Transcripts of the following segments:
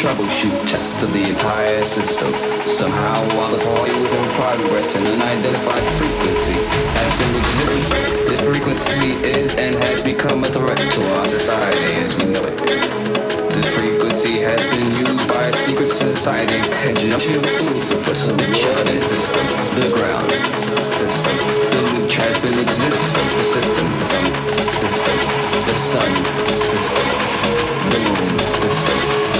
troubleshoot, tested the entire system. Somehow, while the party was in progress, an unidentified frequency has been exhibited. This frequency is and has become a threat to our society as we know it. This frequency has been used by a secret society in conjunction the Lucifer to the system, the ground, system. The leech has been existing, the system for some system. The sun, system. The moon, system.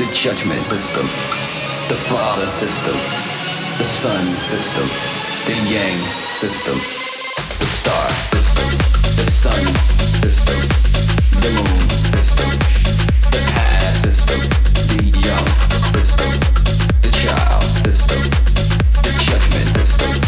the judgment system, the father system, the sun system, the yang system, the star system, the sun system, the moon system, the past system, the young system, the child system, the judgment system.